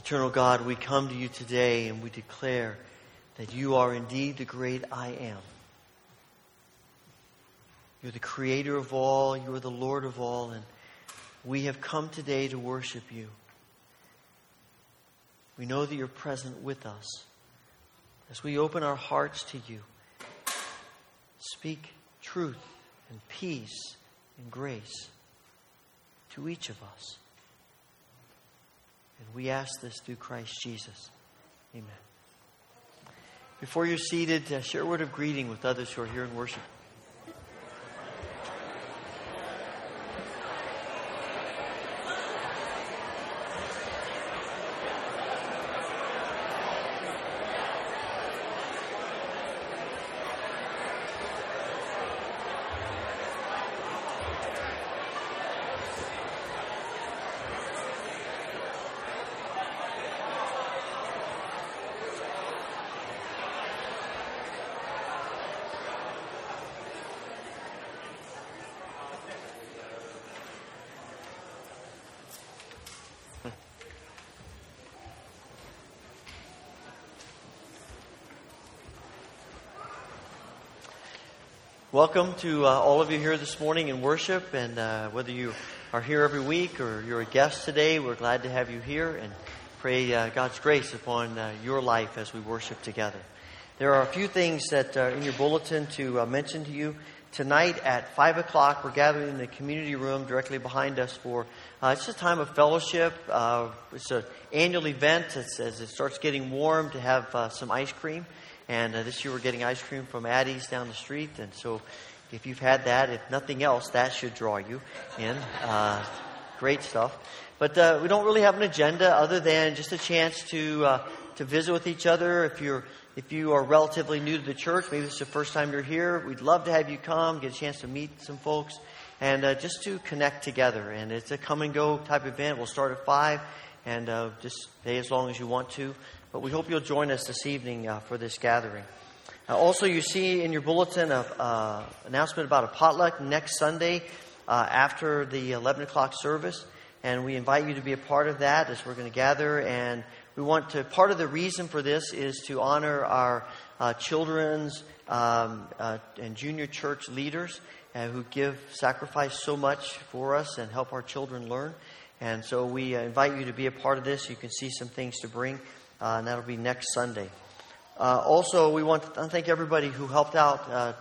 Eternal God, we come to you today and we declare that you are indeed the great I am. You're the creator of all, you are the Lord of all, and we have come today to worship you. We know that you're present with us. As we open our hearts to you, speak truth and peace and grace to each of us. And we ask this through Christ Jesus. Amen. Before you're seated, uh, share a word of greeting with others who are here in worship. Welcome to uh, all of you here this morning in worship, and uh, whether you are here every week or you're a guest today, we're glad to have you here and pray uh, God's grace upon uh, your life as we worship together. There are a few things that are in your bulletin to uh, mention to you. Tonight at 5 o'clock, we're gathering in the community room directly behind us for uh, it's a time of fellowship. it's an annual event it's, as it starts getting warm to have some ice cream. And uh, this year we're getting ice cream from Addie's down the street. And so if you've had that, if nothing else, that should draw you in. Uh, great stuff. But uh, we don't really have an agenda other than just a chance to uh, to visit with each other. If you're if you are relatively new to the church, maybe this is the first time you're here, we'd love to have you come, get a chance to meet some folks, and uh, just to connect together. And it's a come and go type event. We'll start at five, and uh, just stay as long as you want to. But we hope you'll join us this evening uh, for this gathering. Uh, also, you see in your bulletin an uh, announcement about a potluck next Sunday uh, after the 11 o'clock service. And we invite you to be a part of that as we're going to gather. And we want to, part of the reason for this is to honor our uh, children's um, uh, and junior church leaders who give, sacrifice so much for us and help our children learn. And so we invite you to be a part of this. You can see some things to bring uh, and that'll be next Sunday. Uh, also, we want to thank everybody who helped out uh,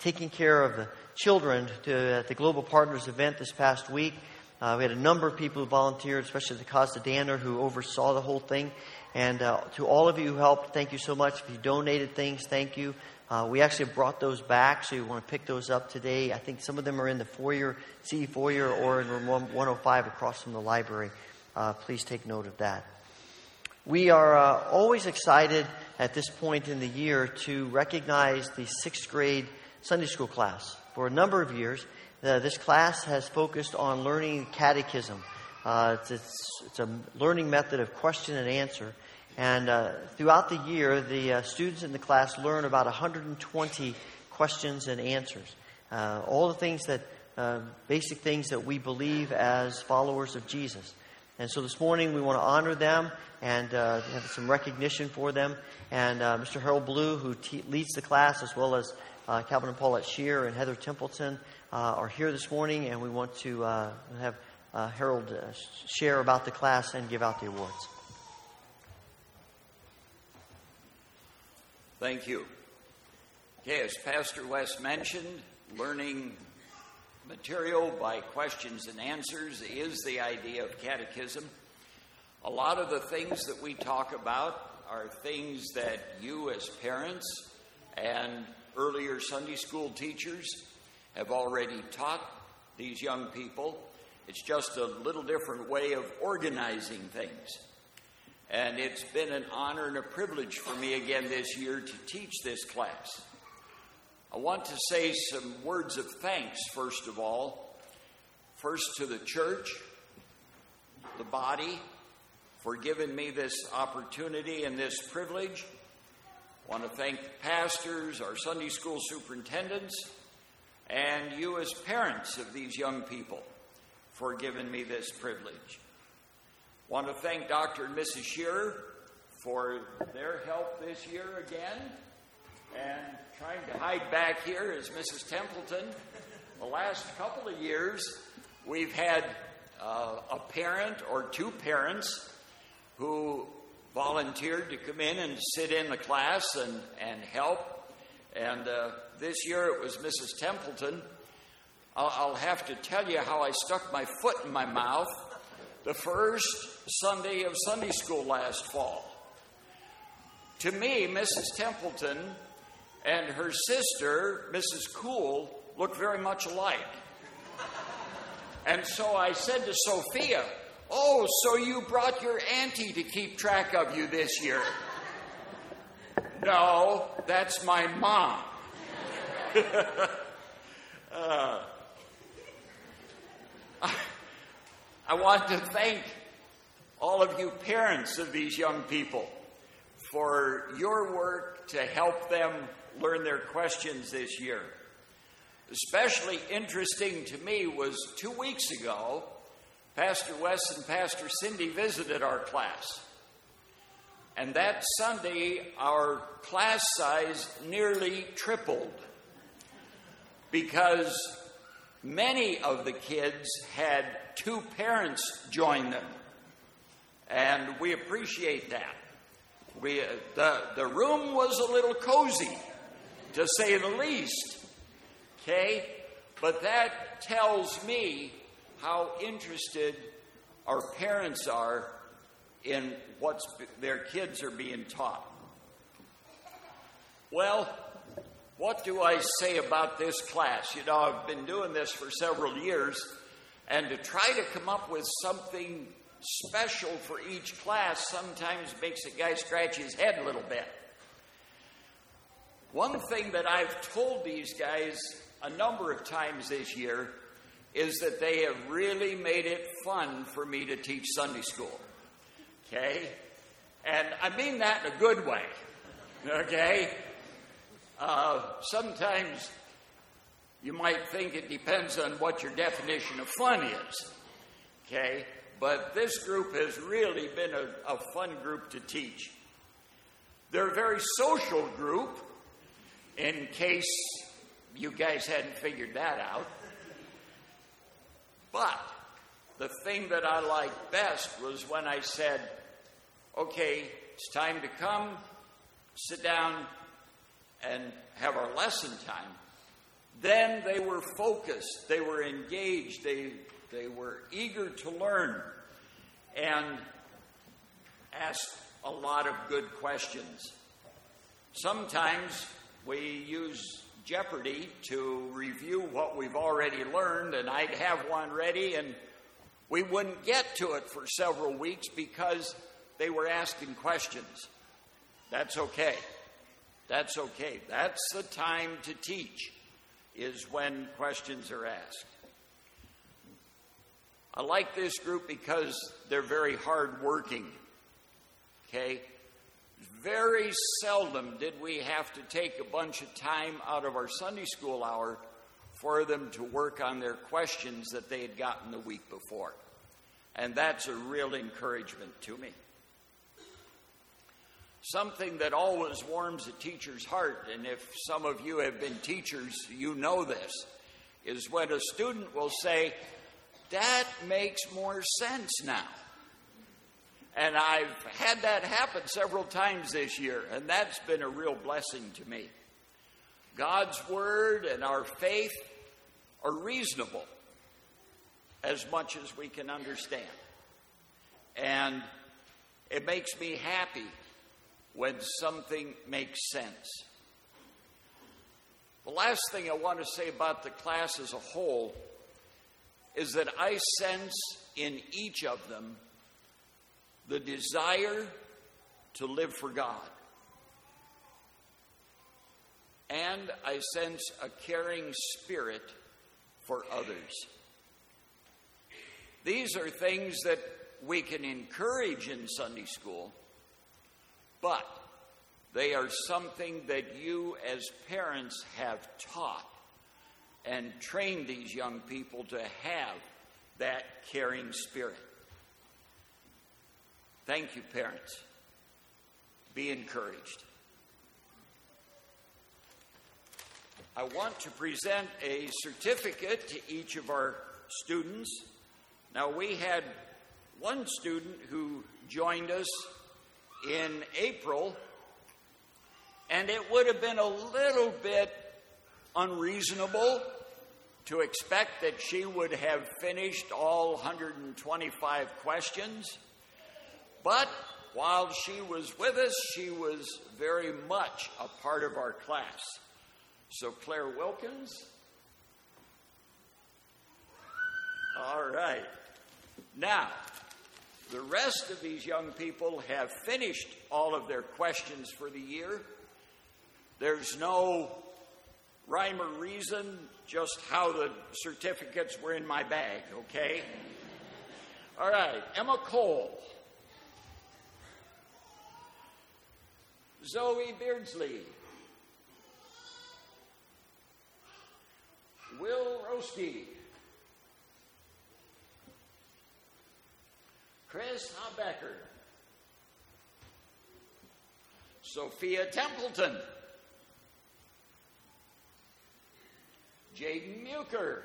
taking care of the children to, at the Global Partners event this past week. Uh, we had a number of people who volunteered, especially the Costa Danner, who oversaw the whole thing. And uh, to all of you who helped, thank you so much. If you donated things, thank you. Uh, we actually brought those back, so you want to pick those up today. I think some of them are in the foyer, CE foyer, or in room 105 across from the library. Please take note of that. We are uh, always excited at this point in the year to recognize the sixth grade Sunday school class. For a number of years, uh, this class has focused on learning catechism. Uh, it's, it's, it's, a learning method of question and answer. And uh, throughout the year, the uh, students in the class learn about 120 questions and answers. Uh, all the things that, basic things that we believe as followers of Jesus. And so this morning we want to honor them and uh, have some recognition for them. And uh, Mr. Harold Blue, who te- leads the class, as well as uh, Calvin and Paulette Shear and Heather Templeton, uh, are here this morning, and we want to uh, have uh, Harold share about the class and give out the awards. Thank you. Okay, as Pastor West mentioned, learning material by questions and answers is the idea of catechism. A lot of the things that we talk about are things that you, as parents and earlier Sunday school teachers, have already taught these young people. It's just a little different way of organizing things. And it's been an honor and a privilege for me again this year to teach this class. I want to say some words of thanks, first of all. First to the church, the body, for giving me this opportunity and this privilege. I want to thank the pastors, our Sunday school superintendents, and you as parents of these young people for giving me this privilege. I Want to thank Dr. and Mrs. Shearer for their help this year again. And trying to hide back here is Mrs. Templeton. The last couple of years, we've had uh, a parent or two parents who volunteered to come in and sit in the class and, and help. And uh, this year it was Mrs. Templeton. I'll, I'll have to tell you how I stuck my foot in my mouth the first Sunday of Sunday school last fall. To me, Mrs. Templeton and her sister, Mrs. Cool, looked very much alike. And so I said to Sophia, Oh, so you brought your auntie to keep track of you this year? no, that's my mom. uh, I, I want to thank all of you parents of these young people for your work to help them learn their questions this year. Especially interesting to me was two weeks ago, Pastor Wes and Pastor Cindy visited our class. And that Sunday, our class size nearly tripled because many of the kids had two parents join them. And we appreciate that. We, uh, the, the room was a little cozy, to say the least. Okay? But that tells me how interested our parents are in what their kids are being taught. Well, what do I say about this class? You know, I've been doing this for several years, and to try to come up with something special for each class sometimes makes a guy scratch his head a little bit. One thing that I've told these guys a number of times this year is that they have really made it fun for me to teach Sunday school. Okay? And I mean that in a good way. Okay? Uh, sometimes you might think it depends on what your definition of fun is. Okay? But this group has really been a, a fun group to teach. They're a very social group, in case you guys hadn't figured that out. But the thing that I liked best was when I said, okay, it's time to come, sit down, and have our lesson time. Then they were focused, they were engaged, they, they were eager to learn, and asked a lot of good questions. Sometimes we use Jeopardy to review what we've already learned, and I'd have one ready, and we wouldn't get to it for several weeks because they were asking questions. That's okay. That's okay. That's the time to teach, is when questions are asked. I like this group because they're very hardworking. Okay? Very seldom did we have to take a bunch of time out of our Sunday school hour for them to work on their questions that they had gotten the week before. And that's a real encouragement to me. Something that always warms a teacher's heart, and if some of you have been teachers, you know this, is when a student will say, That makes more sense now. And I've had that happen several times this year, and that's been a real blessing to me. God's Word and our faith are reasonable as much as we can understand. And it makes me happy when something makes sense. The last thing I want to say about the class as a whole is that I sense in each of them the desire to live for God. And I sense a caring spirit for others. These are things that we can encourage in Sunday school, but they are something that you, as parents, have taught and trained these young people to have that caring spirit. Thank you, parents. Be encouraged. I want to present a certificate to each of our students. Now, we had one student who joined us in April, and it would have been a little bit unreasonable to expect that she would have finished all 125 questions. But while she was with us, she was very much a part of our class. So, Claire Wilkins. All right. Now, the rest of these young people have finished all of their questions for the year. There's no rhyme or reason, just how the certificates were in my bag, okay? All right, Emma Cole. Zoe Beardsley. Will Roski. Chris Habecker. Sophia Templeton. Jaden Muker.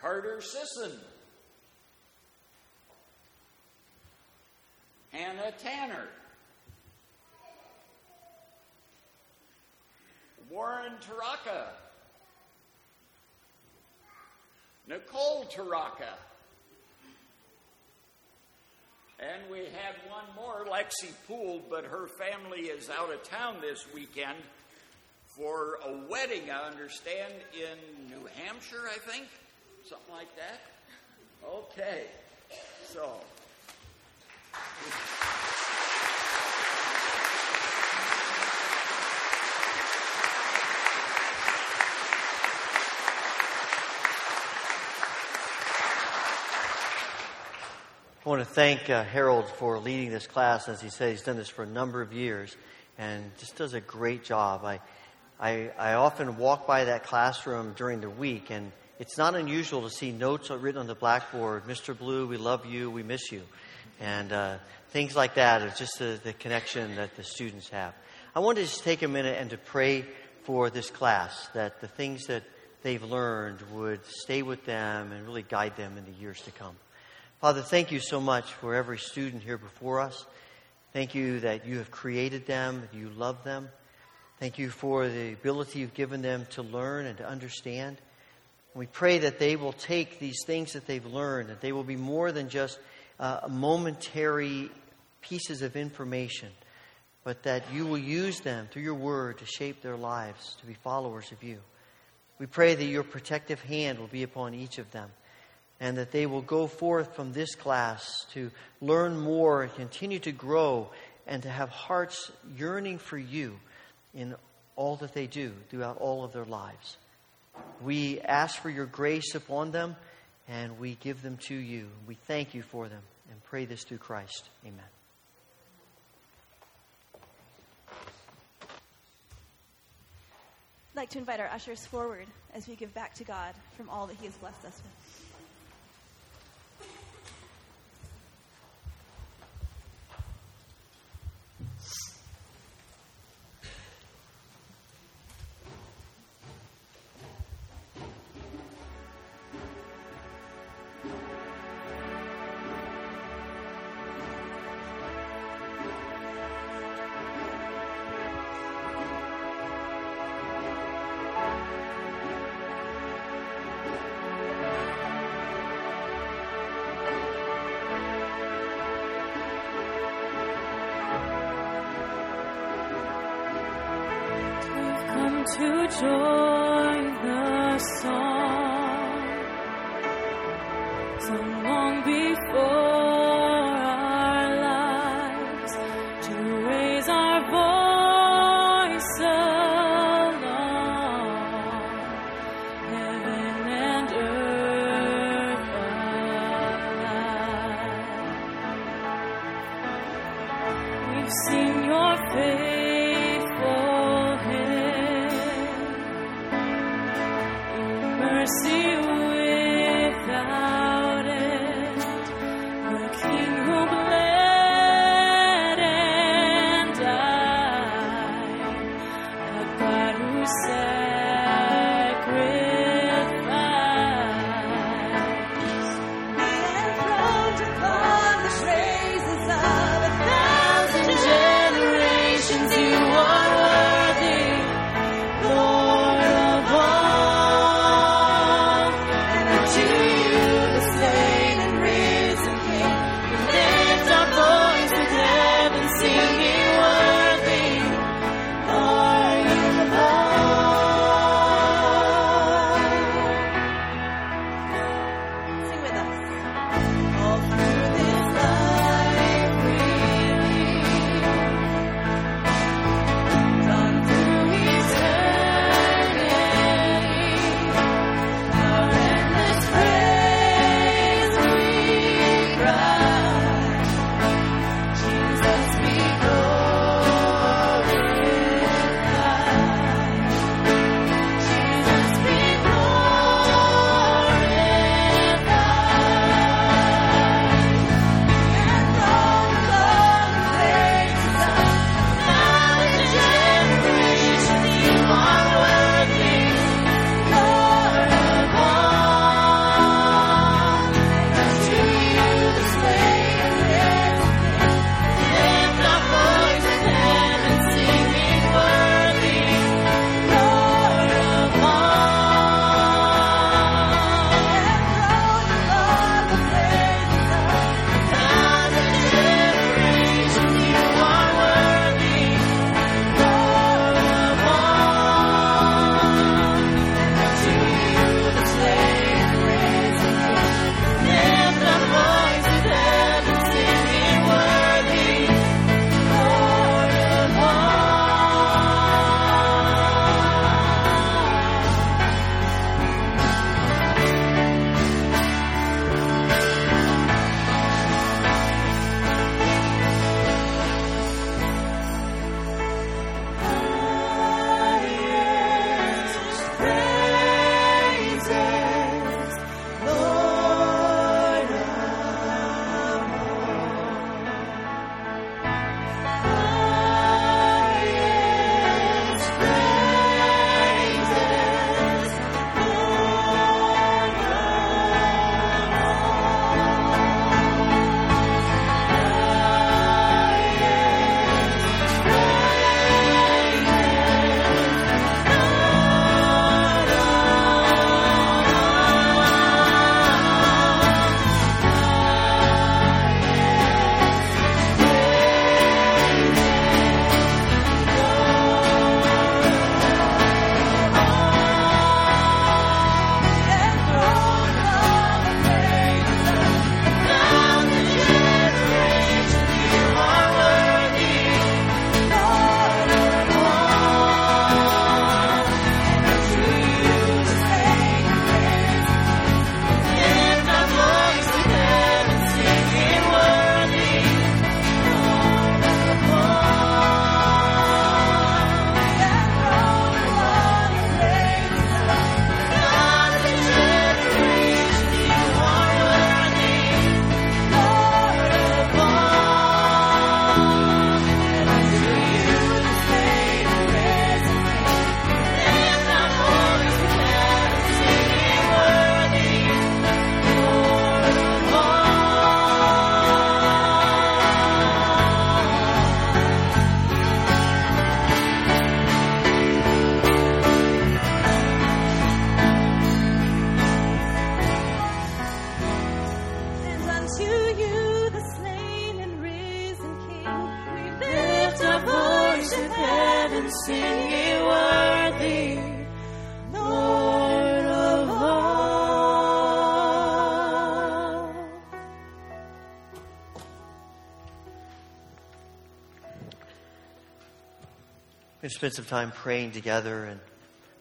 Carter Sisson. Hannah Tanner. Warren Taraka. Nicole Taraka. And we had one more, Lexi Poole, but her family is out of town this weekend for a wedding, I understand, in New Hampshire, I think. Something like that. Okay. So. I want to thank uh, Harold for leading this class. As he said, he's done this for a number of years and just does a great job. I, I, I often walk by that classroom during the week, and it's not unusual to see notes written on the blackboard Mr. Blue, we love you, we miss you. And uh, things like that are just the, the connection that the students have. I want to just take a minute and to pray for this class, that the things that they've learned would stay with them and really guide them in the years to come. Father, thank you so much for every student here before us. Thank you that you have created them, you love them. Thank you for the ability you've given them to learn and to understand. We pray that they will take these things that they've learned, that they will be more than just uh, momentary pieces of information, but that you will use them through your word to shape their lives, to be followers of you. We pray that your protective hand will be upon each of them and that they will go forth from this class to learn more and continue to grow and to have hearts yearning for you in all that they do throughout all of their lives. We ask for your grace upon them and we give them to you. We thank you for them and pray this through Christ. Amen. I'd like to invite our ushers forward as we give back to God from all that He has blessed us with. To spend some time praying together. And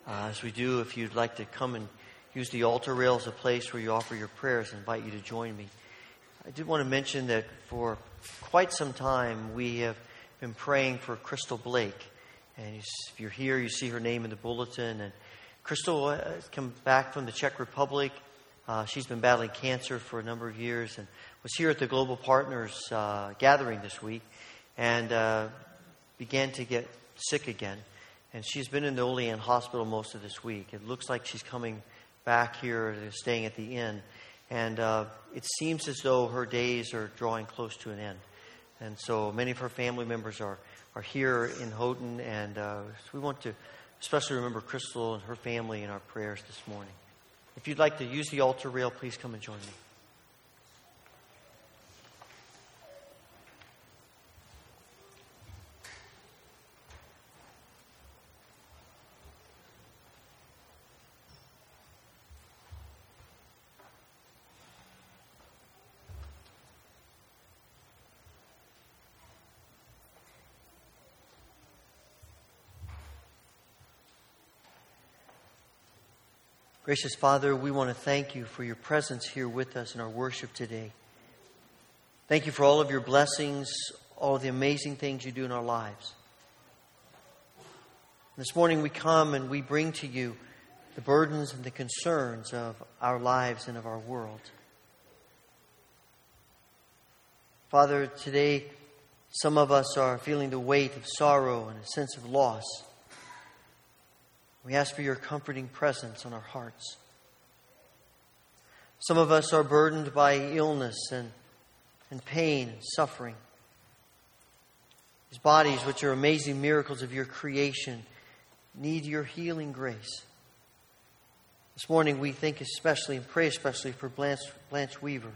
uh, as we do, if you'd like to come and use the altar rail as a place where you offer your prayers, I invite you to join me. I did want to mention that for quite some time we have been praying for Crystal Blake. And if you're here, you see her name in the bulletin. And Crystal uh, has come back from the Czech Republic. Uh, she's been battling cancer for a number of years and was here at the Global Partners uh, gathering this week and uh, began to get sick again. And she's been in the Olean hospital most of this week. It looks like she's coming back here, staying at the inn. And uh, it seems as though her days are drawing close to an end. And so many of her family members are, are here in Houghton. And uh, we want to especially remember Crystal and her family in our prayers this morning. If you'd like to use the altar rail, please come and join me. Gracious Father, we want to thank you for your presence here with us in our worship today. Thank you for all of your blessings, all of the amazing things you do in our lives. This morning we come and we bring to you the burdens and the concerns of our lives and of our world. Father, today some of us are feeling the weight of sorrow and a sense of loss. We ask for your comforting presence on our hearts. Some of us are burdened by illness and, and pain and suffering. These bodies, which are amazing miracles of your creation, need your healing grace. This morning, we think especially and pray especially for Blanche, Blanche Weaver,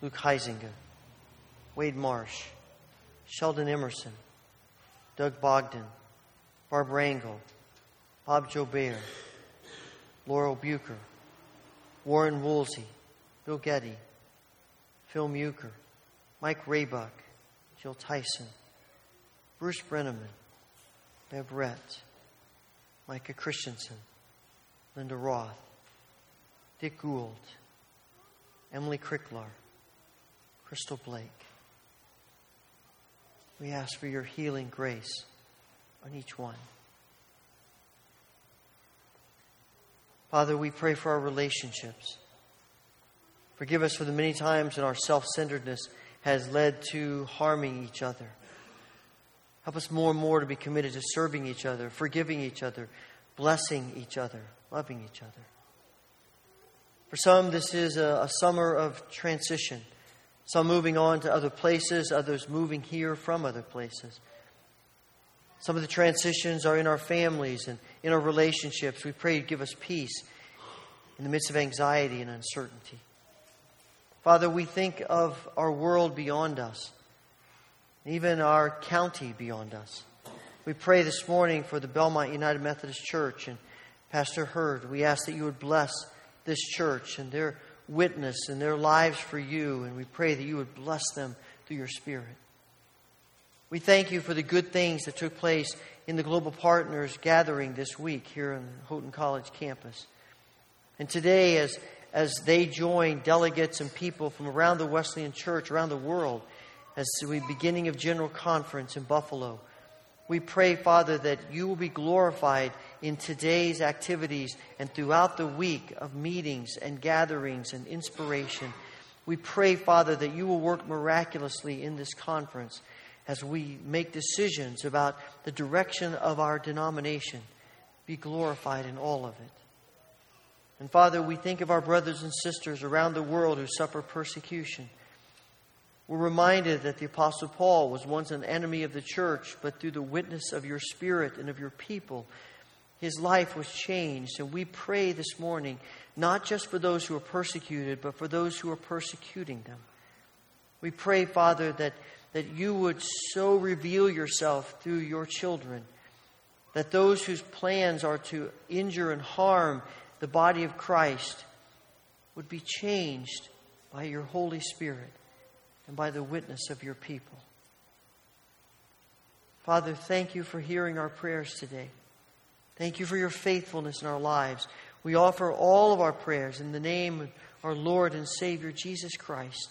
Luke Heisinger, Wade Marsh, Sheldon Emerson, Doug Bogdan, Barb Rangel, Bob Jobert, Laurel Bucher, Warren Woolsey, Bill Getty, Phil Muker, Mike Raybuck, Jill Tyson, Bruce Brenneman, Bev Rett, Micah Christensen, Linda Roth, Dick Gould, Emily Cricklar, Crystal Blake. We ask for your healing grace on each one. Father, we pray for our relationships. Forgive us for the many times that our self centeredness has led to harming each other. Help us more and more to be committed to serving each other, forgiving each other, blessing each other, loving each other. For some, this is a, a summer of transition. Some moving on to other places, others moving here from other places. Some of the transitions are in our families and in our relationships. We pray to give us peace in the midst of anxiety and uncertainty. Father, we think of our world beyond us, even our county beyond us. We pray this morning for the Belmont United Methodist Church and Pastor Hurd. We ask that you would bless this church and their witness and their lives for you, and we pray that you would bless them through your Spirit. We thank you for the good things that took place in the Global Partners gathering this week here on Houghton College campus. And today, as, as they join delegates and people from around the Wesleyan Church, around the world, as the beginning of General Conference in Buffalo, we pray, Father, that you will be glorified in today's activities and throughout the week of meetings and gatherings and inspiration. We pray, Father, that you will work miraculously in this conference as we make decisions about the direction of our denomination, be glorified in all of it. And Father, we think of our brothers and sisters around the world who suffer persecution. We're reminded that the Apostle Paul was once an enemy of the church, but through the witness of your Spirit and of your people, his life was changed. And we pray this morning, not just for those who are persecuted, but for those who are persecuting them. We pray, Father, that that you would so reveal yourself through your children that those whose plans are to injure and harm the body of Christ would be changed by your Holy Spirit and by the witness of your people. Father, thank you for hearing our prayers today. Thank you for your faithfulness in our lives. We offer all of our prayers in the name of our Lord and Savior Jesus Christ,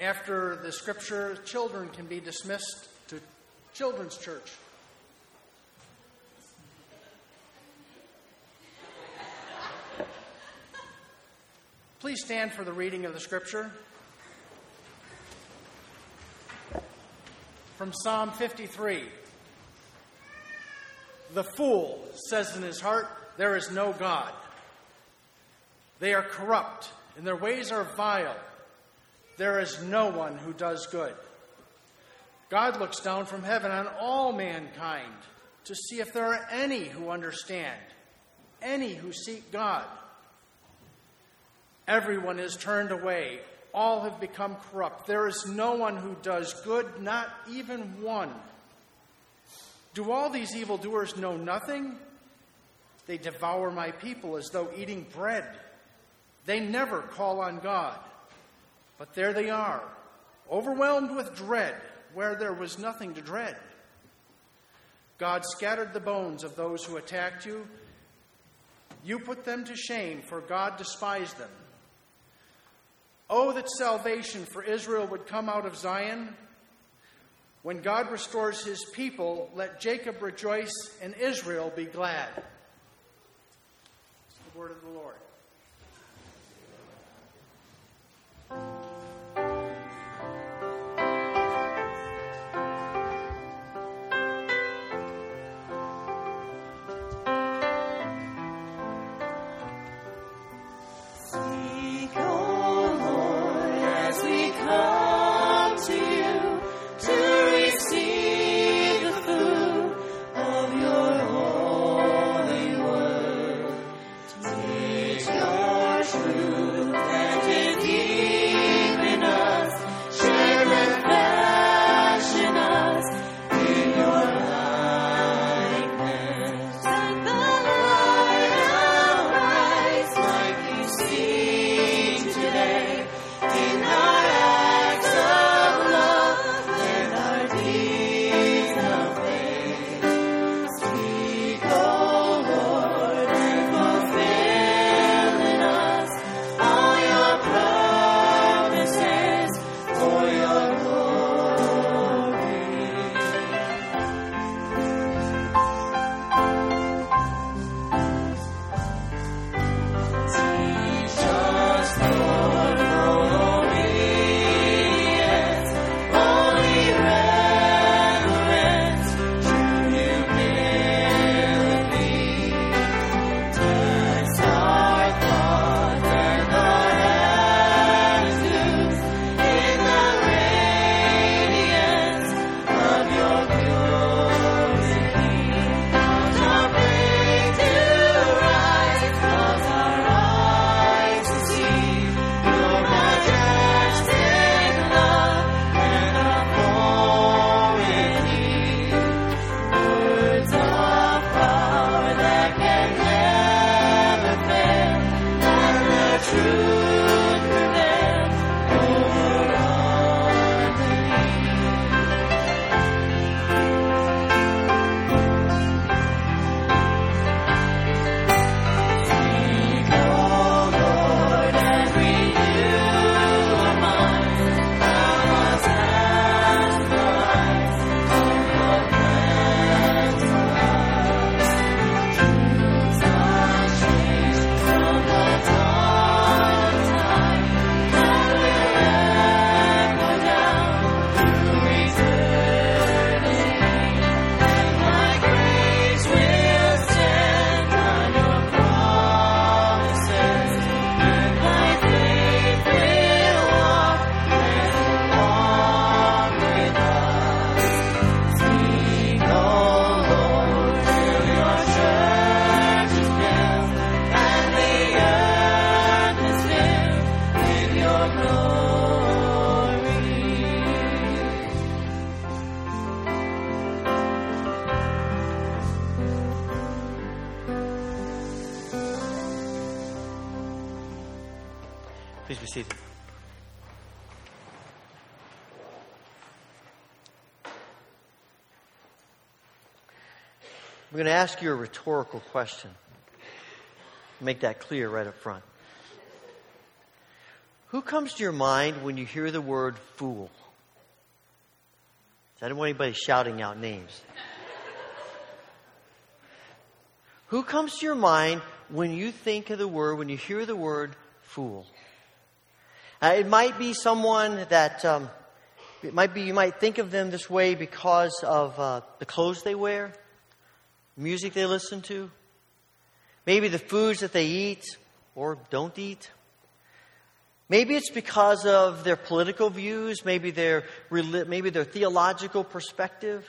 After the scripture, children can be dismissed to children's church. Please stand for the reading of the scripture. From Psalm 53 The fool says in his heart, There is no God. They are corrupt, and their ways are vile. There is no one who does good. God looks down from heaven on all mankind to see if there are any who understand, any who seek God. Everyone is turned away. All have become corrupt. There is no one who does good, not even one. Do all these evildoers know nothing? They devour my people as though eating bread. They never call on God. But there they are, overwhelmed with dread where there was nothing to dread. God scattered the bones of those who attacked you. You put them to shame, for God despised them. Oh, that salvation for Israel would come out of Zion. When God restores his people, let Jacob rejoice and Israel be glad. It's the word of the Lord. Rhetorical question. Make that clear right up front. Who comes to your mind when you hear the word fool? I don't want anybody shouting out names. Who comes to your mind when you think of the word, when you hear the word fool? Uh, it might be someone that, um, it might be, you might think of them this way because of uh, the clothes they wear, music they listen to, maybe the foods that they eat or don't eat. Maybe it's because of their political views, maybe their, maybe their theological perspective.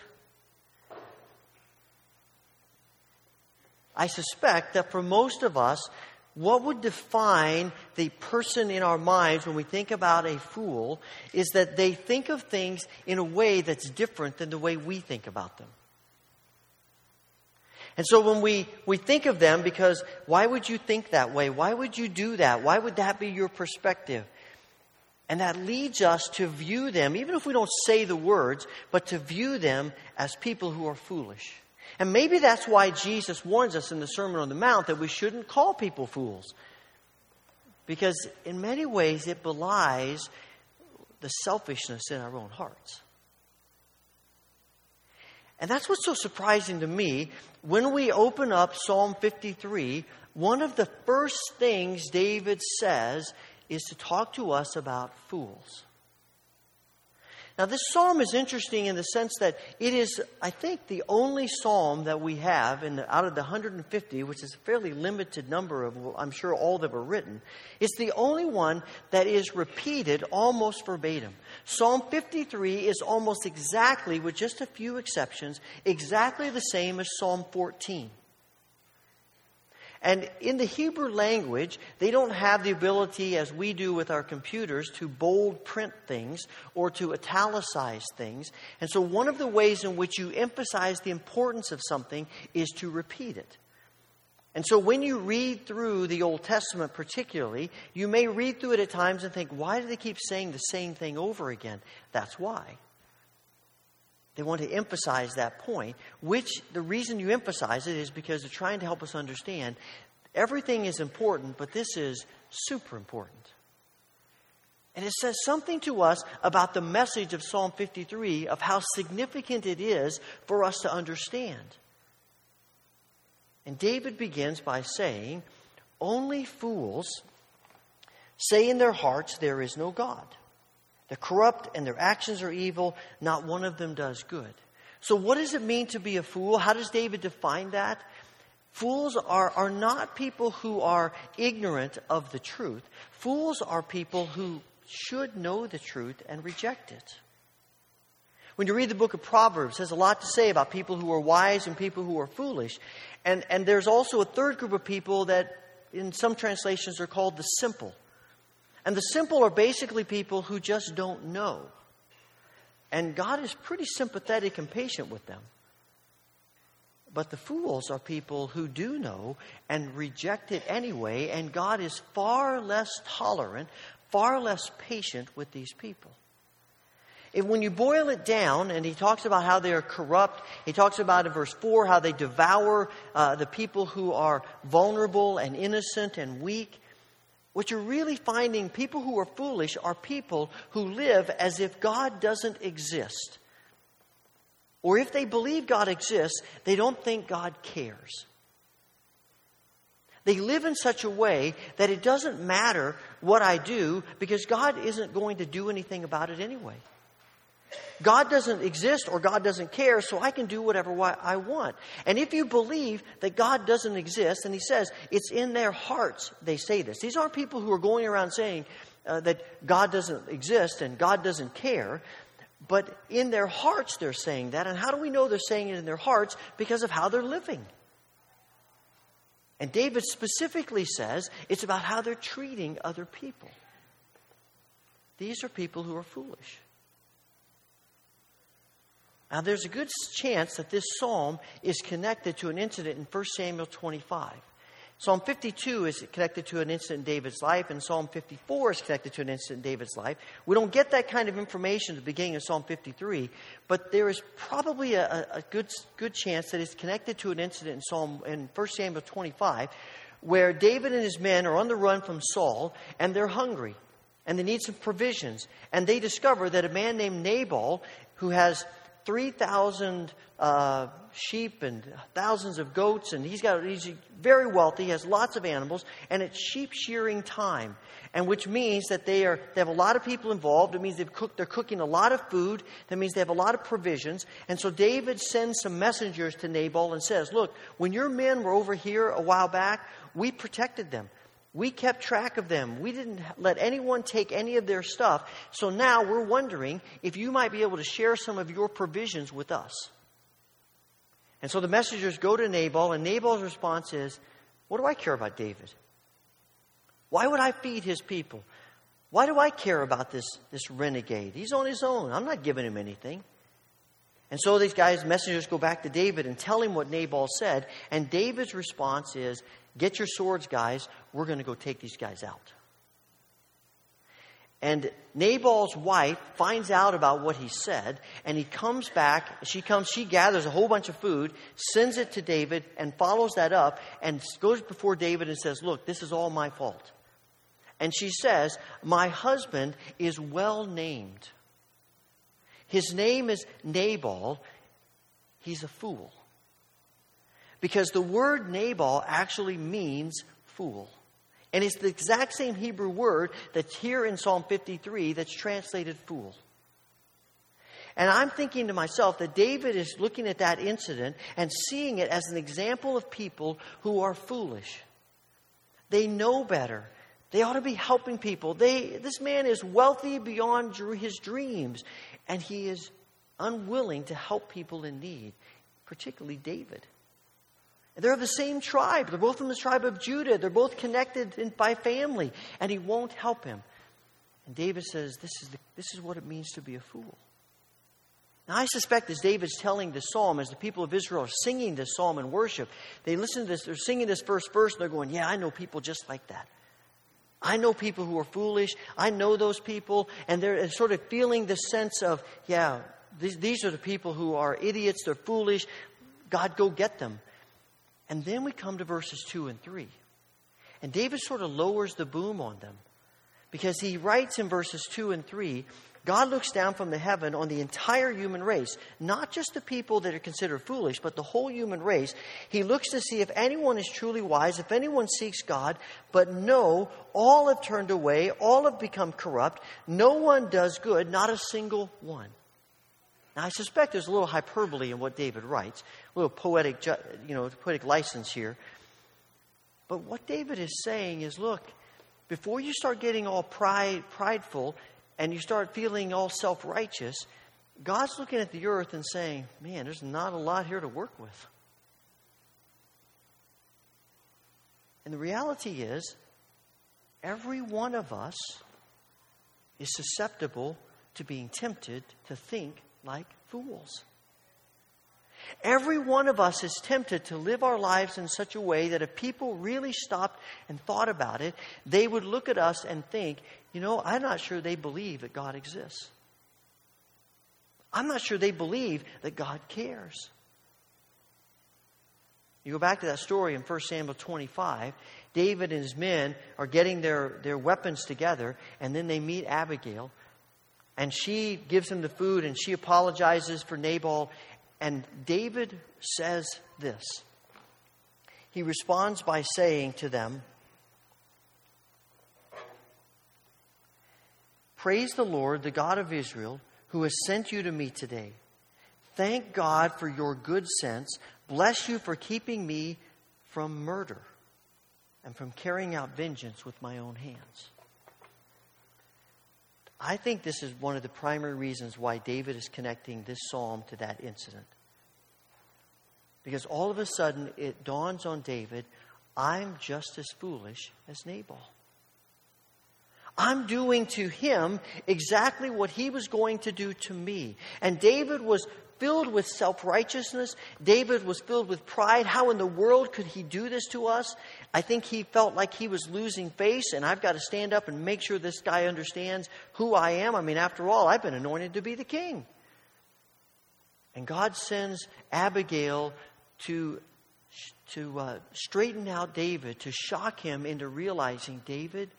I suspect that for most of us, what would define the person in our minds when we think about a fool is that they think of things in a way that's different than the way we think about them. And so when we, we think of them, because why would you think that way? Why would you do that? Why would that be your perspective? And that leads us to view them, even if we don't say the words, but to view them as people who are foolish. And maybe that's why Jesus warns us in the Sermon on the Mount that we shouldn't call people fools. Because in many ways it belies the selfishness in our own hearts. And that's what's so surprising to me. When we open up Psalm 53, one of the first things David says is to talk to us about fools. Now, this psalm is interesting in the sense that it is, I think, the only psalm that we have in the, out of the 150, which is a fairly limited number of, I'm sure, all that were written. It's the only one that is repeated almost verbatim. Psalm 53 is almost exactly, with just a few exceptions, exactly the same as Psalm 14. And in the Hebrew language, they don't have the ability, as we do with our computers, to bold print things or to italicize things. And so, one of the ways in which you emphasize the importance of something is to repeat it. And so, when you read through the Old Testament, particularly, you may read through it at times and think, why do they keep saying the same thing over again? That's why. They want to emphasize that point, which the reason you emphasize it is because they're trying to help us understand everything is important, but this is super important. And it says something to us about the message of Psalm 53 of how significant it is for us to understand. And David begins by saying, Only fools say in their hearts, There is no God. They're corrupt and their actions are evil. Not one of them does good. So, what does it mean to be a fool? How does David define that? Fools are, are not people who are ignorant of the truth. Fools are people who should know the truth and reject it. When you read the book of Proverbs, it has a lot to say about people who are wise and people who are foolish. And, and there's also a third group of people that, in some translations, are called the simple. And the simple are basically people who just don't know. And God is pretty sympathetic and patient with them. But the fools are people who do know and reject it anyway, and God is far less tolerant, far less patient with these people. And when you boil it down, and he talks about how they are corrupt, he talks about in verse 4 how they devour uh, the people who are vulnerable and innocent and weak. What you're really finding, people who are foolish are people who live as if God doesn't exist. Or if they believe God exists, they don't think God cares. They live in such a way that it doesn't matter what I do because God isn't going to do anything about it anyway. God doesn't exist or God doesn't care, so I can do whatever I want. And if you believe that God doesn't exist, and He says it's in their hearts they say this. These aren't people who are going around saying uh, that God doesn't exist and God doesn't care, but in their hearts they're saying that. And how do we know they're saying it in their hearts? Because of how they're living. And David specifically says it's about how they're treating other people. These are people who are foolish. Now, there's a good chance that this psalm is connected to an incident in 1 Samuel 25. Psalm 52 is connected to an incident in David's life, and Psalm 54 is connected to an incident in David's life. We don't get that kind of information at the beginning of Psalm 53, but there is probably a, a good, good chance that it's connected to an incident in Psalm in 1 Samuel 25, where David and his men are on the run from Saul, and they're hungry, and they need some provisions, and they discover that a man named Nabal, who has 3,000 uh, sheep and thousands of goats, and he's got he's very wealthy. Has lots of animals, and it's sheep shearing time, and which means that they are they have a lot of people involved. It means they've cooked they're cooking a lot of food. That means they have a lot of provisions. And so David sends some messengers to Nabal and says, "Look, when your men were over here a while back, we protected them." We kept track of them. We didn't let anyone take any of their stuff. So now we're wondering if you might be able to share some of your provisions with us. And so the messengers go to Nabal, and Nabal's response is, What do I care about David? Why would I feed his people? Why do I care about this, this renegade? He's on his own. I'm not giving him anything. And so these guys, messengers, go back to David and tell him what Nabal said. And David's response is, Get your swords, guys. We're going to go take these guys out. And Nabal's wife finds out about what he said, and he comes back. She comes, she gathers a whole bunch of food, sends it to David, and follows that up, and goes before David and says, Look, this is all my fault. And she says, My husband is well named. His name is Nabal. He's a fool. Because the word Nabal actually means fool. And it's the exact same Hebrew word that's here in Psalm 53 that's translated fool. And I'm thinking to myself that David is looking at that incident and seeing it as an example of people who are foolish. They know better. They ought to be helping people. They, this man is wealthy beyond his dreams, and he is unwilling to help people in need, particularly David. They're of the same tribe. They're both from the tribe of Judah. They're both connected in, by family, and he won't help him. And David says, this is, the, this is what it means to be a fool. Now, I suspect as David's telling this psalm, as the people of Israel are singing this psalm in worship, they listen to this, they're singing this first verse, and they're going, Yeah, I know people just like that. I know people who are foolish. I know those people. And they're sort of feeling the sense of, yeah, these, these are the people who are idiots. They're foolish. God, go get them. And then we come to verses 2 and 3. And David sort of lowers the boom on them because he writes in verses 2 and 3 God looks down from the heaven on the entire human race, not just the people that are considered foolish, but the whole human race. He looks to see if anyone is truly wise, if anyone seeks God, but no, all have turned away, all have become corrupt, no one does good, not a single one. Now, I suspect there's a little hyperbole in what David writes, a little poetic, you know, poetic license here. But what David is saying is look, before you start getting all pride, prideful and you start feeling all self righteous, God's looking at the earth and saying, man, there's not a lot here to work with. And the reality is, every one of us is susceptible to being tempted to think like fools. Every one of us is tempted to live our lives in such a way that if people really stopped and thought about it, they would look at us and think, you know, I'm not sure they believe that God exists. I'm not sure they believe that God cares. You go back to that story in 1 Samuel 25. David and his men are getting their, their weapons together, and then they meet Abigail. And she gives him the food and she apologizes for Nabal. And David says this. He responds by saying to them, Praise the Lord, the God of Israel, who has sent you to me today. Thank God for your good sense. Bless you for keeping me from murder and from carrying out vengeance with my own hands. I think this is one of the primary reasons why David is connecting this psalm to that incident. Because all of a sudden it dawns on David I'm just as foolish as Nabal. I'm doing to him exactly what he was going to do to me. And David was filled with self righteousness. David was filled with pride. How in the world could he do this to us? I think he felt like he was losing face, and I've got to stand up and make sure this guy understands who I am. I mean, after all, I've been anointed to be the king. And God sends Abigail to, to uh, straighten out David, to shock him into realizing, David,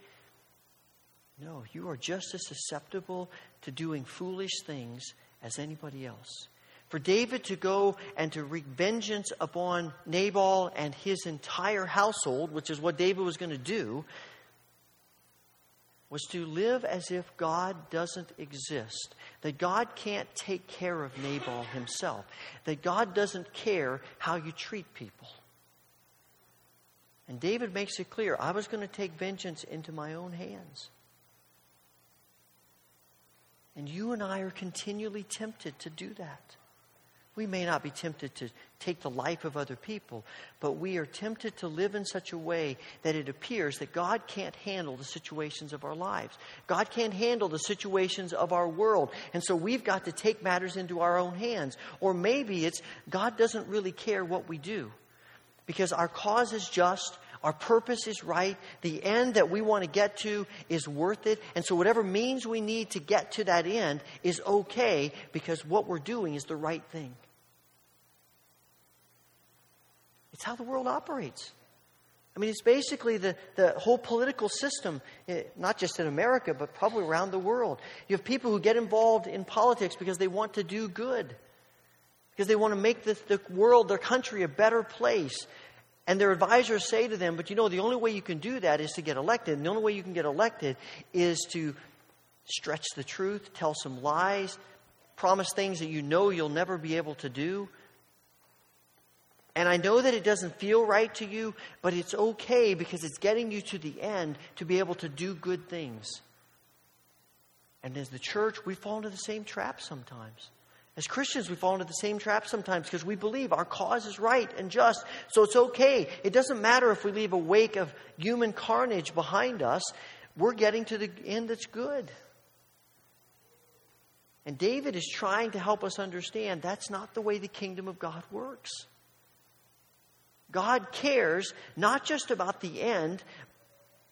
no, you are just as susceptible to doing foolish things as anybody else. For David to go and to wreak vengeance upon Nabal and his entire household, which is what David was going to do, was to live as if God doesn't exist, that God can't take care of Nabal himself, that God doesn't care how you treat people. And David makes it clear I was going to take vengeance into my own hands. And you and I are continually tempted to do that. We may not be tempted to take the life of other people, but we are tempted to live in such a way that it appears that God can't handle the situations of our lives. God can't handle the situations of our world. And so we've got to take matters into our own hands. Or maybe it's God doesn't really care what we do because our cause is just, our purpose is right. The end that we want to get to is worth it. And so, whatever means we need to get to that end is okay because what we're doing is the right thing. It's how the world operates. I mean, it's basically the, the whole political system, eh, not just in America, but probably around the world. You have people who get involved in politics because they want to do good, because they want to make the, the world, their country, a better place. And their advisors say to them, but you know, the only way you can do that is to get elected. And the only way you can get elected is to stretch the truth, tell some lies, promise things that you know you'll never be able to do. And I know that it doesn't feel right to you, but it's okay because it's getting you to the end to be able to do good things. And as the church, we fall into the same trap sometimes. As Christians, we fall into the same trap sometimes because we believe our cause is right and just, so it's okay. It doesn't matter if we leave a wake of human carnage behind us, we're getting to the end that's good. And David is trying to help us understand that's not the way the kingdom of God works. God cares not just about the end,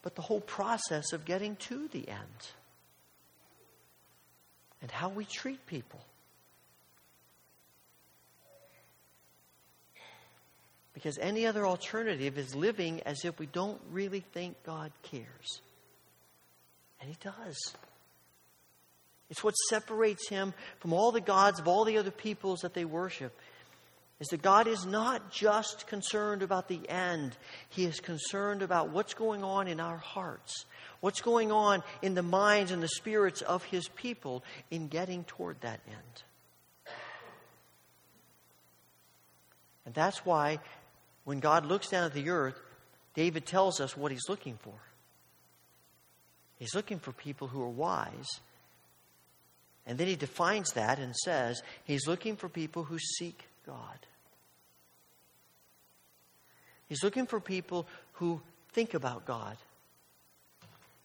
but the whole process of getting to the end and how we treat people. Because any other alternative is living as if we don't really think God cares. And He does. It's what separates Him from all the gods of all the other peoples that they worship. Is that God is not just concerned about the end, He is concerned about what's going on in our hearts, what's going on in the minds and the spirits of His people in getting toward that end. And that's why when God looks down at the earth, David tells us what he's looking for. He's looking for people who are wise. And then he defines that and says he's looking for people who seek God. He's looking for people who think about God.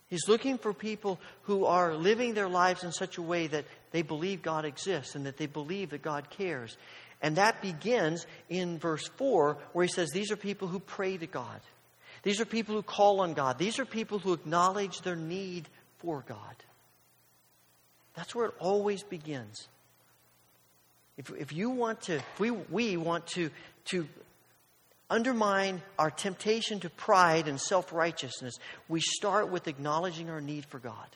He's looking for people who are living their lives in such a way that they believe God exists and that they believe that God cares. And that begins in verse 4, where he says, These are people who pray to God. These are people who call on God. These are people who acknowledge their need for God. That's where it always begins. If, if you want to, if we, we want to, to undermine our temptation to pride and self righteousness, we start with acknowledging our need for God.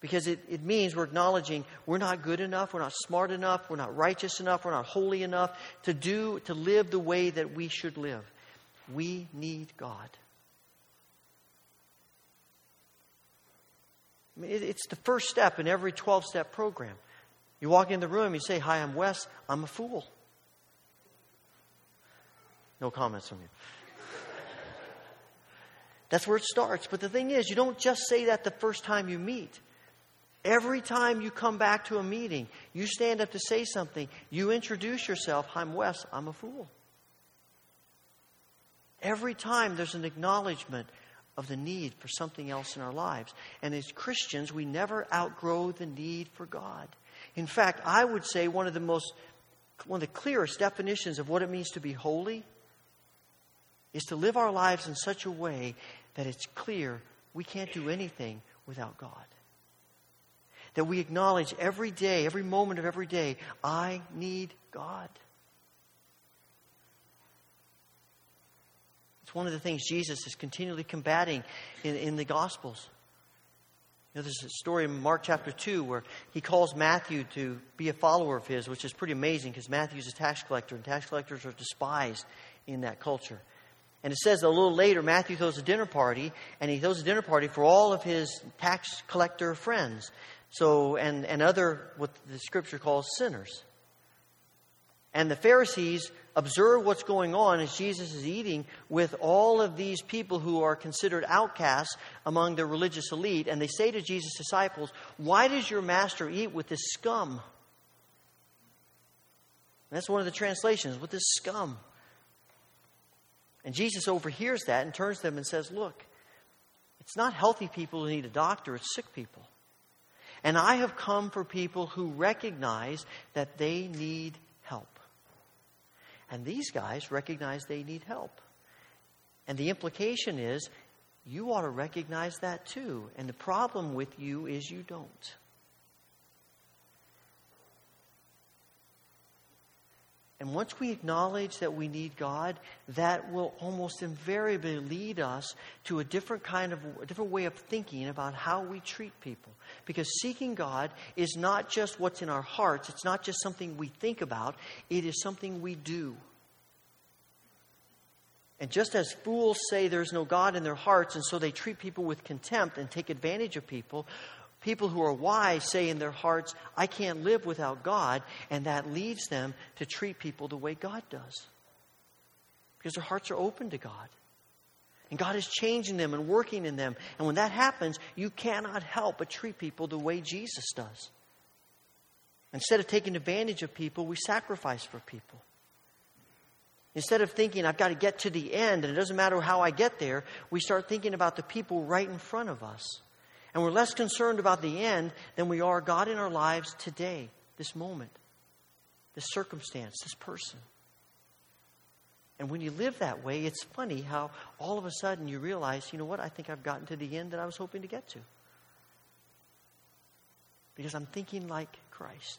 Because it, it means we're acknowledging we're not good enough, we're not smart enough, we're not righteous enough, we're not holy enough to do, to live the way that we should live. We need God. I mean, it, it's the first step in every 12 step program. You walk in the room, you say, Hi, I'm Wes, I'm a fool. No comments from you. That's where it starts. But the thing is, you don't just say that the first time you meet. Every time you come back to a meeting, you stand up to say something, you introduce yourself, I'm Wes, I'm a fool. Every time there's an acknowledgement of the need for something else in our lives. And as Christians, we never outgrow the need for God. In fact, I would say one of the most one of the clearest definitions of what it means to be holy is to live our lives in such a way that it's clear we can't do anything without God. That we acknowledge every day, every moment of every day, I need God. It's one of the things Jesus is continually combating in, in the Gospels. You know, there's a story in Mark chapter 2 where he calls Matthew to be a follower of his, which is pretty amazing because Matthew's a tax collector, and tax collectors are despised in that culture. And it says a little later, Matthew throws a dinner party, and he throws a dinner party for all of his tax collector friends. So, and, and other, what the scripture calls sinners. And the Pharisees observe what's going on as Jesus is eating with all of these people who are considered outcasts among the religious elite. And they say to Jesus' disciples, Why does your master eat with this scum? And that's one of the translations, with this scum. And Jesus overhears that and turns to them and says, Look, it's not healthy people who need a doctor, it's sick people. And I have come for people who recognize that they need help. And these guys recognize they need help. And the implication is you ought to recognize that too. And the problem with you is you don't. And once we acknowledge that we need God, that will almost invariably lead us to a different kind of a different way of thinking about how we treat people. Because seeking God is not just what's in our hearts, it's not just something we think about, it is something we do. And just as fools say there's no God in their hearts, and so they treat people with contempt and take advantage of people, People who are wise say in their hearts, I can't live without God, and that leads them to treat people the way God does. Because their hearts are open to God. And God is changing them and working in them. And when that happens, you cannot help but treat people the way Jesus does. Instead of taking advantage of people, we sacrifice for people. Instead of thinking, I've got to get to the end and it doesn't matter how I get there, we start thinking about the people right in front of us. And we're less concerned about the end than we are God in our lives today, this moment, this circumstance, this person. And when you live that way, it's funny how all of a sudden you realize, you know what, I think I've gotten to the end that I was hoping to get to. Because I'm thinking like Christ.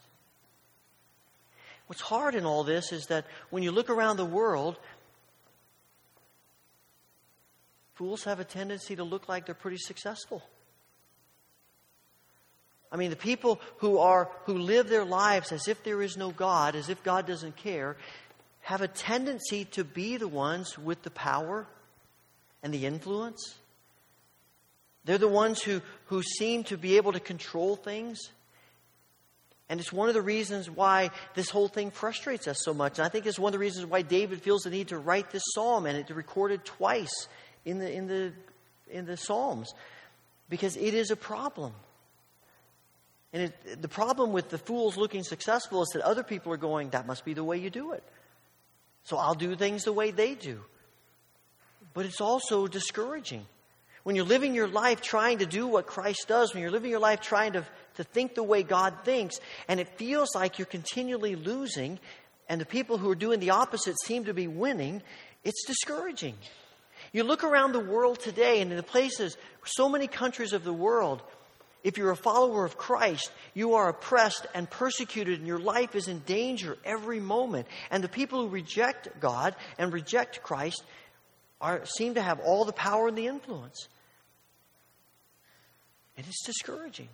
What's hard in all this is that when you look around the world, fools have a tendency to look like they're pretty successful. I mean, the people who are who live their lives as if there is no God, as if God doesn't care, have a tendency to be the ones with the power and the influence. They're the ones who, who seem to be able to control things. And it's one of the reasons why this whole thing frustrates us so much. And I think it's one of the reasons why David feels the need to write this psalm and it's recorded twice in the, in the, in the Psalms. Because it is a problem. And it, the problem with the fools looking successful is that other people are going, that must be the way you do it. So I'll do things the way they do. But it's also discouraging. When you're living your life trying to do what Christ does, when you're living your life trying to, to think the way God thinks, and it feels like you're continually losing, and the people who are doing the opposite seem to be winning, it's discouraging. You look around the world today, and in the places, so many countries of the world, if you're a follower of Christ, you are oppressed and persecuted, and your life is in danger every moment. And the people who reject God and reject Christ are, seem to have all the power and the influence. And it's discouraging.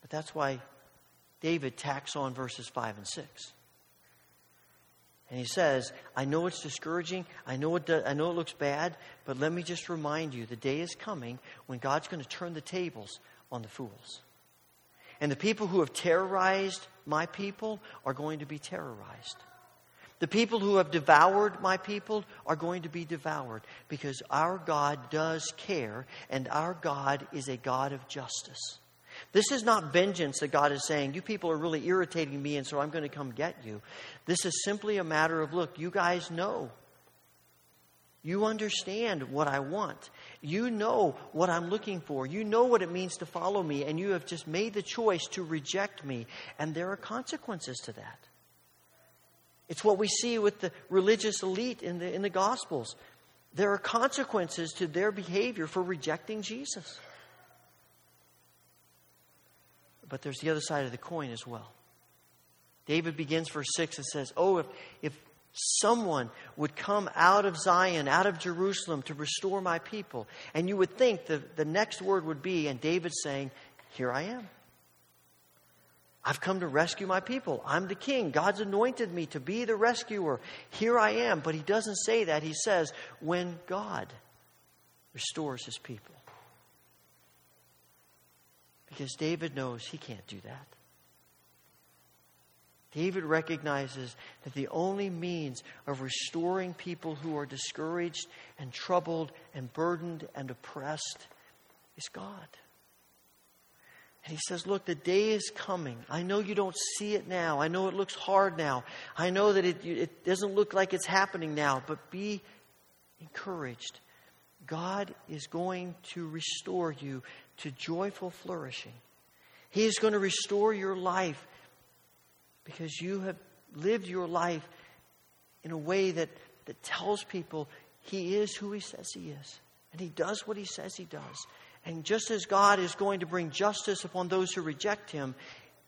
But that's why David tacks on verses 5 and 6. And he says, I know it's discouraging. I know, it does, I know it looks bad, but let me just remind you the day is coming when God's going to turn the tables on the fools. And the people who have terrorized my people are going to be terrorized. The people who have devoured my people are going to be devoured because our God does care and our God is a God of justice. This is not vengeance that God is saying, you people are really irritating me, and so I'm going to come get you. This is simply a matter of look, you guys know. You understand what I want. You know what I'm looking for. You know what it means to follow me, and you have just made the choice to reject me, and there are consequences to that. It's what we see with the religious elite in the, in the Gospels. There are consequences to their behavior for rejecting Jesus. But there's the other side of the coin as well. David begins verse 6 and says, Oh, if, if someone would come out of Zion, out of Jerusalem to restore my people. And you would think the, the next word would be, and David saying, Here I am. I've come to rescue my people. I'm the king. God's anointed me to be the rescuer. Here I am. But he doesn't say that. He says, when God restores his people. Because David knows he can't do that. David recognizes that the only means of restoring people who are discouraged and troubled and burdened and oppressed is God. And he says, Look, the day is coming. I know you don't see it now. I know it looks hard now. I know that it, it doesn't look like it's happening now, but be encouraged. God is going to restore you to joyful flourishing. He is going to restore your life because you have lived your life in a way that, that tells people he is who he says he is. And he does what he says he does. And just as God is going to bring justice upon those who reject him,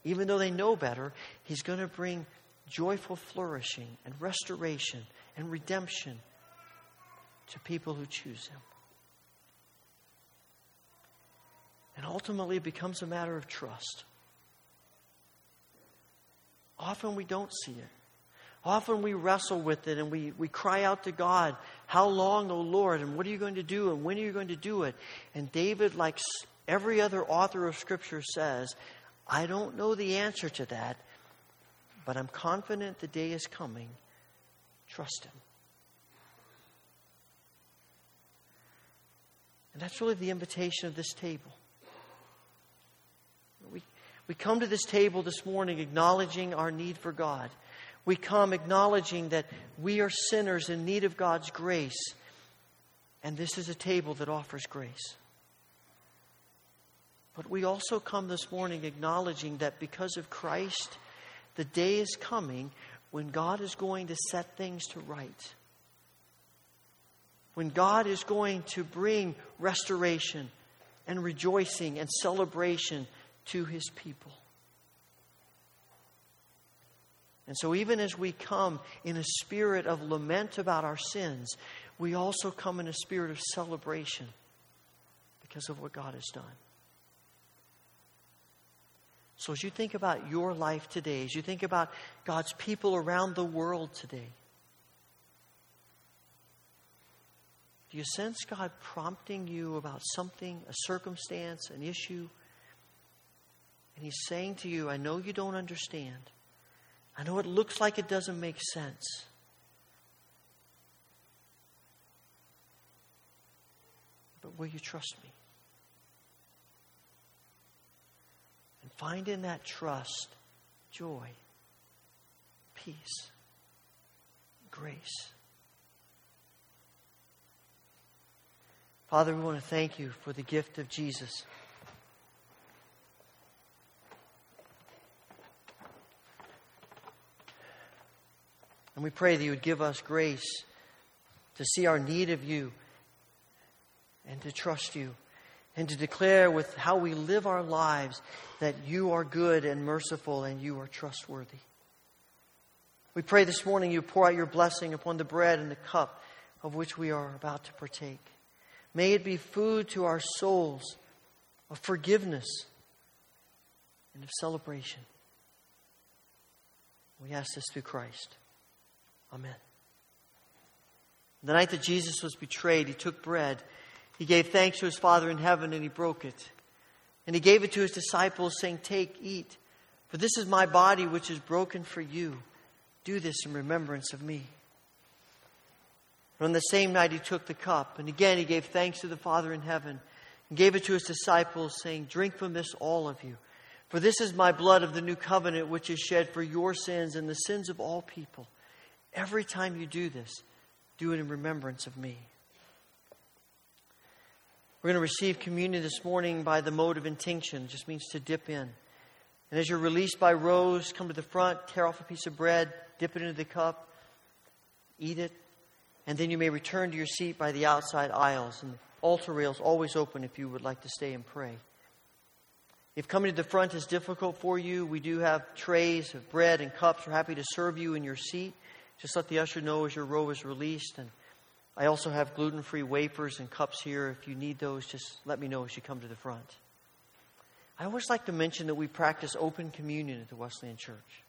even though they know better, he's going to bring joyful flourishing and restoration and redemption to people who choose him. And ultimately, it becomes a matter of trust. Often we don't see it. Often we wrestle with it and we, we cry out to God, How long, O Lord? And what are you going to do? And when are you going to do it? And David, like every other author of Scripture, says, I don't know the answer to that, but I'm confident the day is coming. Trust Him. And that's really the invitation of this table. We come to this table this morning acknowledging our need for God. We come acknowledging that we are sinners in need of God's grace. And this is a table that offers grace. But we also come this morning acknowledging that because of Christ, the day is coming when God is going to set things to right. When God is going to bring restoration and rejoicing and celebration to his people. And so, even as we come in a spirit of lament about our sins, we also come in a spirit of celebration because of what God has done. So, as you think about your life today, as you think about God's people around the world today, do you sense God prompting you about something, a circumstance, an issue? And He's saying to you, I know you don't understand. I know it looks like it doesn't make sense. But will you trust me? And find in that trust joy, peace, grace. Father, we want to thank you for the gift of Jesus. And we pray that you would give us grace to see our need of you and to trust you and to declare with how we live our lives that you are good and merciful and you are trustworthy. We pray this morning you pour out your blessing upon the bread and the cup of which we are about to partake. May it be food to our souls of forgiveness and of celebration. We ask this through Christ. Amen. The night that Jesus was betrayed, he took bread. He gave thanks to his Father in heaven and he broke it. And he gave it to his disciples, saying, Take, eat, for this is my body which is broken for you. Do this in remembrance of me. And on the same night, he took the cup, and again he gave thanks to the Father in heaven, and gave it to his disciples, saying, Drink from this, all of you. For this is my blood of the new covenant, which is shed for your sins and the sins of all people. Every time you do this, Do it in remembrance of me. We're going to receive communion this morning by the mode of intinction. It just means to dip in. And as you're released by rows, come to the front, tear off a piece of bread, dip it into the cup, eat it, and then you may return to your seat by the outside aisles. And the altar rails always open if you would like to stay and pray. If coming to the front is difficult for you, we do have trays of bread and cups. We're happy to serve you in your seat. Just let the usher know as your row is released. And I also have gluten free wafers and cups here. If you need those, just let me know as you come to the front. I always like to mention that we practice open communion at the Wesleyan Church.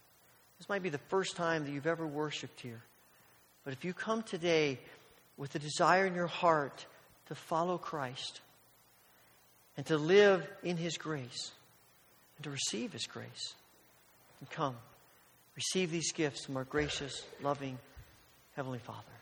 This might be the first time that you've ever worshiped here. But if you come today with a desire in your heart to follow Christ and to live in His grace and to receive His grace, and come, receive these gifts from our gracious, loving Heavenly Father.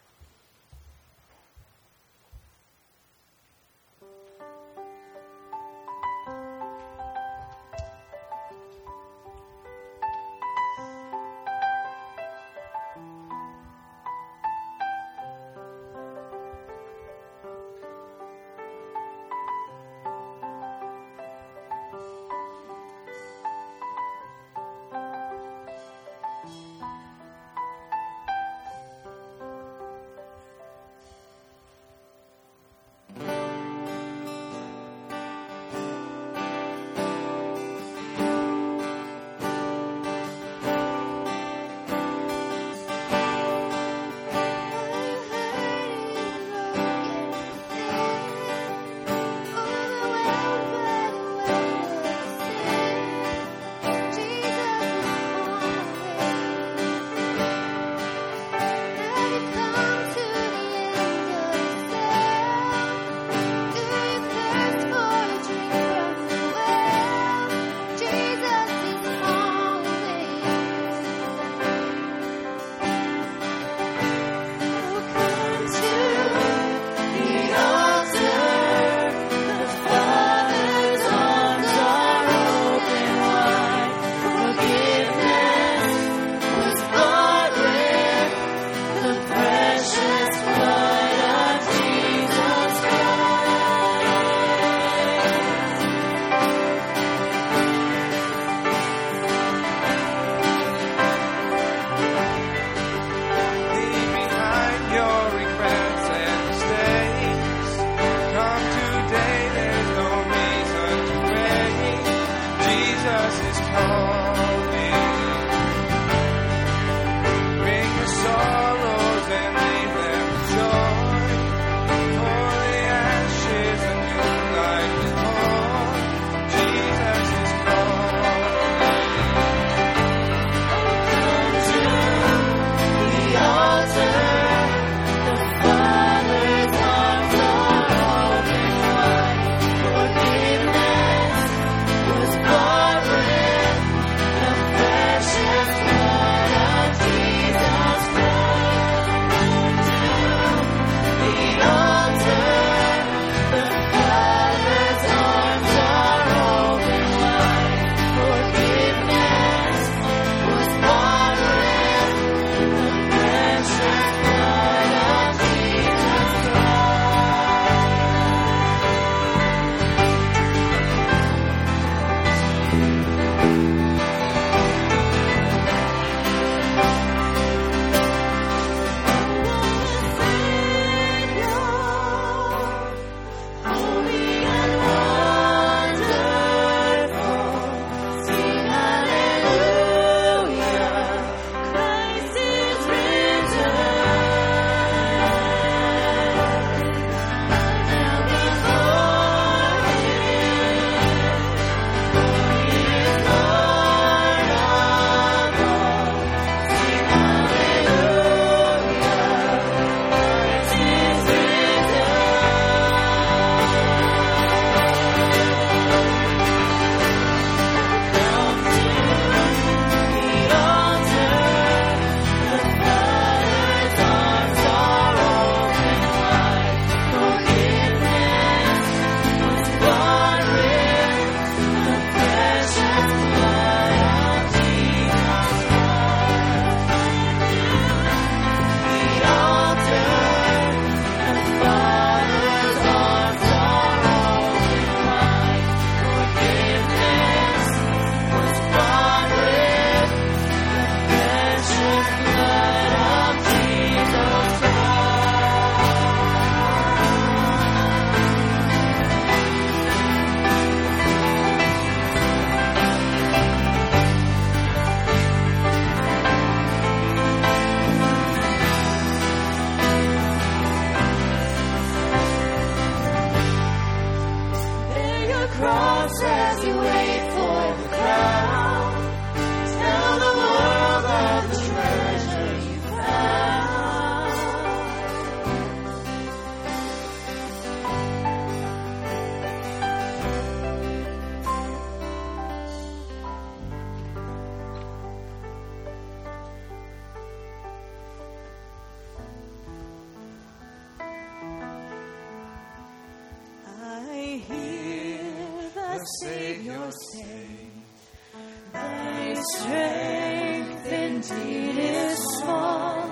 Thy strength indeed is small.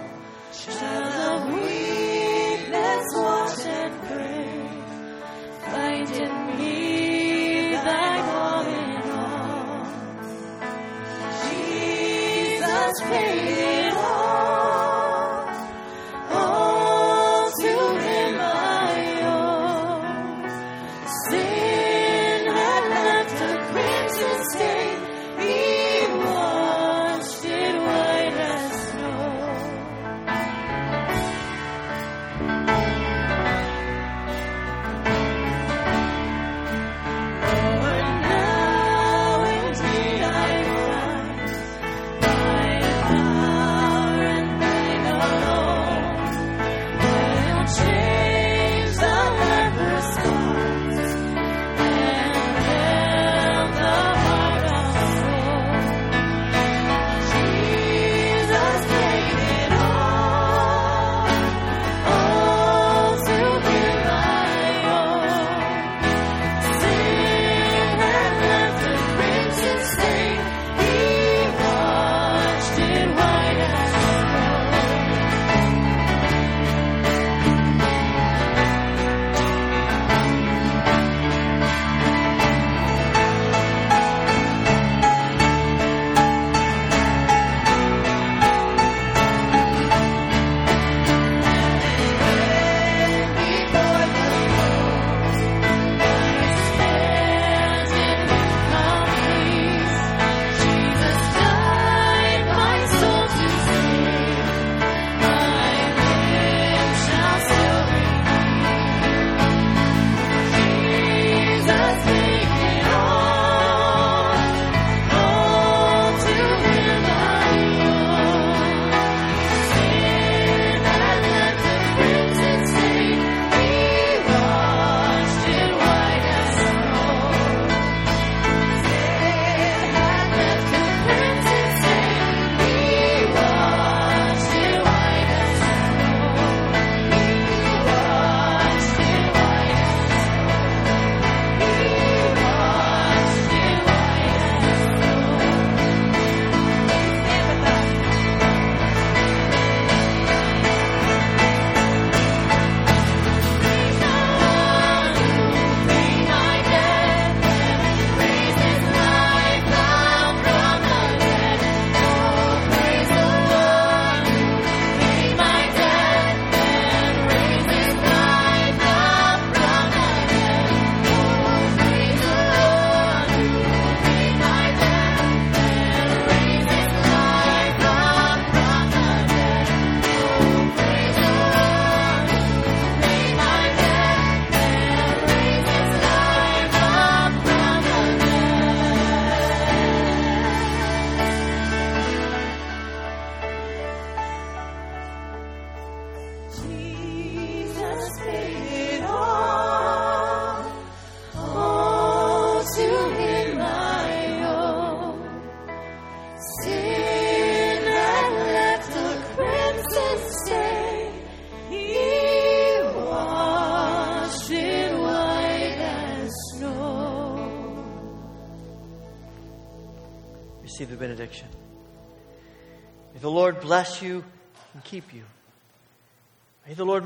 child.